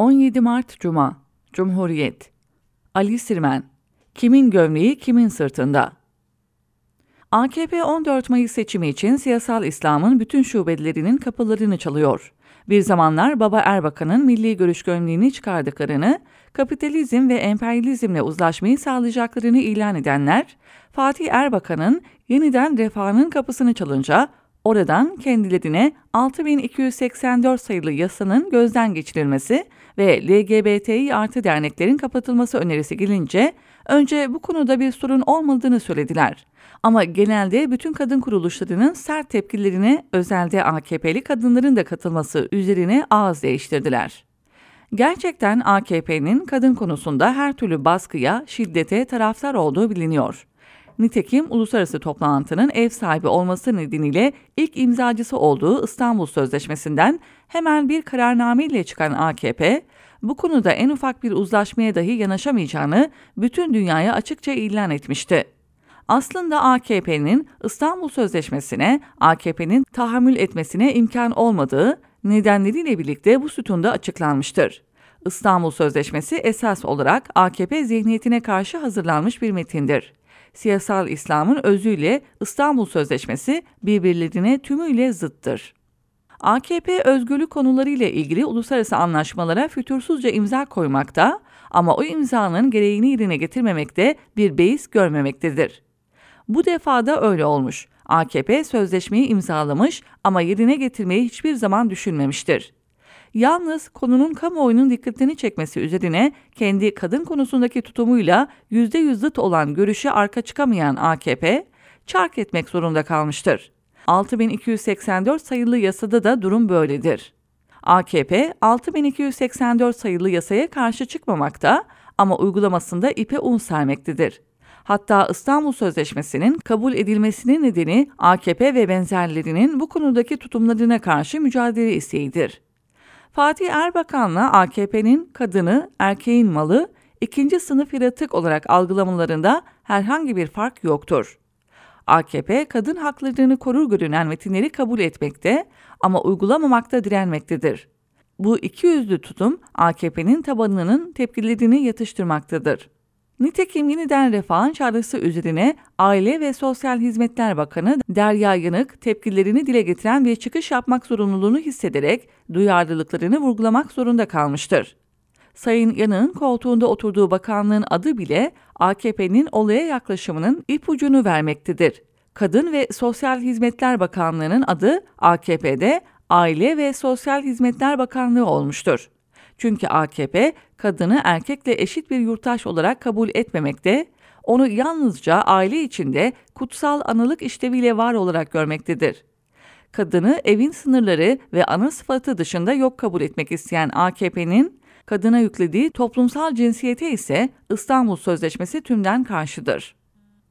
17 Mart Cuma Cumhuriyet Ali Sirmen Kimin gömleği kimin sırtında? AKP 14 Mayıs seçimi için siyasal İslam'ın bütün şubelerinin kapılarını çalıyor. Bir zamanlar Baba Erbakan'ın milli görüş gömleğini çıkardıklarını, kapitalizm ve emperyalizmle uzlaşmayı sağlayacaklarını ilan edenler, Fatih Erbakan'ın yeniden refahının kapısını çalınca oradan kendilerine 6284 sayılı yasanın gözden geçirilmesi ve LGBTİ artı derneklerin kapatılması önerisi gelince önce bu konuda bir sorun olmadığını söylediler. Ama genelde bütün kadın kuruluşlarının sert tepkilerine özelde AKP'li kadınların da katılması üzerine ağız değiştirdiler. Gerçekten AKP'nin kadın konusunda her türlü baskıya, şiddete taraftar olduğu biliniyor. Nitekim uluslararası toplantının ev sahibi olması nedeniyle ilk imzacısı olduğu İstanbul Sözleşmesi'nden hemen bir kararname ile çıkan AKP, bu konuda en ufak bir uzlaşmaya dahi yanaşamayacağını bütün dünyaya açıkça ilan etmişti. Aslında AKP'nin İstanbul Sözleşmesi'ne AKP'nin tahammül etmesine imkan olmadığı nedenleriyle birlikte bu sütunda açıklanmıştır. İstanbul Sözleşmesi esas olarak AKP zihniyetine karşı hazırlanmış bir metindir. Siyasal İslam'ın özüyle İstanbul Sözleşmesi birbirlerine tümüyle zıttır. AKP özgürlük konularıyla ilgili uluslararası anlaşmalara fütursuzca imza koymakta ama o imzanın gereğini yerine getirmemekte bir beis görmemektedir. Bu defada öyle olmuş. AKP sözleşmeyi imzalamış ama yerine getirmeyi hiçbir zaman düşünmemiştir. Yalnız konunun kamuoyunun dikkatini çekmesi üzerine kendi kadın konusundaki tutumuyla %100 zıt olan görüşe arka çıkamayan AKP, çark etmek zorunda kalmıştır. 6284 sayılı yasada da durum böyledir. AKP 6284 sayılı yasaya karşı çıkmamakta ama uygulamasında ipe un sermektedir. Hatta İstanbul Sözleşmesi'nin kabul edilmesinin nedeni AKP ve benzerlerinin bu konudaki tutumlarına karşı mücadele isteğidir. Fatih Erbakan'la AKP'nin kadını, erkeğin malı, ikinci sınıf yaratık olarak algılamalarında herhangi bir fark yoktur. AKP kadın haklarını korur görünen metinleri kabul etmekte ama uygulamamakta direnmektedir. Bu iki yüzlü tutum AKP'nin tabanının tepkilerini yatıştırmaktadır. Nitekim yeniden refahın çağrısı üzerine Aile ve Sosyal Hizmetler Bakanı Derya Yanık tepkilerini dile getiren bir çıkış yapmak zorunluluğunu hissederek duyarlılıklarını vurgulamak zorunda kalmıştır. Sayın Yanık'ın koltuğunda oturduğu bakanlığın adı bile AKP'nin olaya yaklaşımının ipucunu vermektedir. Kadın ve Sosyal Hizmetler Bakanlığı'nın adı AKP'de Aile ve Sosyal Hizmetler Bakanlığı olmuştur. Çünkü AKP kadını erkekle eşit bir yurttaş olarak kabul etmemekte, onu yalnızca aile içinde kutsal analık işleviyle var olarak görmektedir. Kadını evin sınırları ve ana sıfatı dışında yok kabul etmek isteyen AKP'nin kadına yüklediği toplumsal cinsiyete ise İstanbul Sözleşmesi tümden karşıdır.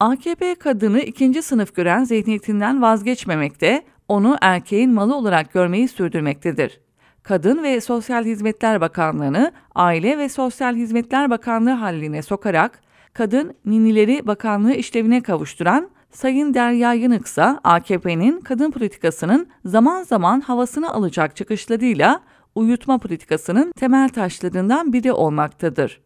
AKP kadını ikinci sınıf gören zihniyetinden vazgeçmemekte, onu erkeğin malı olarak görmeyi sürdürmektedir. Kadın ve Sosyal Hizmetler Bakanlığı'nı Aile ve Sosyal Hizmetler Bakanlığı haline sokarak Kadın Ninileri Bakanlığı işlevine kavuşturan Sayın Derya Yanık ise AKP'nin kadın politikasının zaman zaman havasını alacak çıkışlarıyla uyutma politikasının temel taşlarından biri olmaktadır.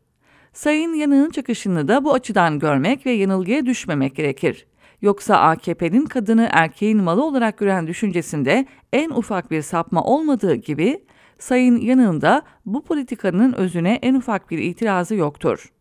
Sayın Yanık'ın çıkışını da bu açıdan görmek ve yanılgıya düşmemek gerekir. Yoksa AKP'nin kadını erkeğin malı olarak gören düşüncesinde en ufak bir sapma olmadığı gibi Sayın Yanık'ın da bu politikanın özüne en ufak bir itirazı yoktur.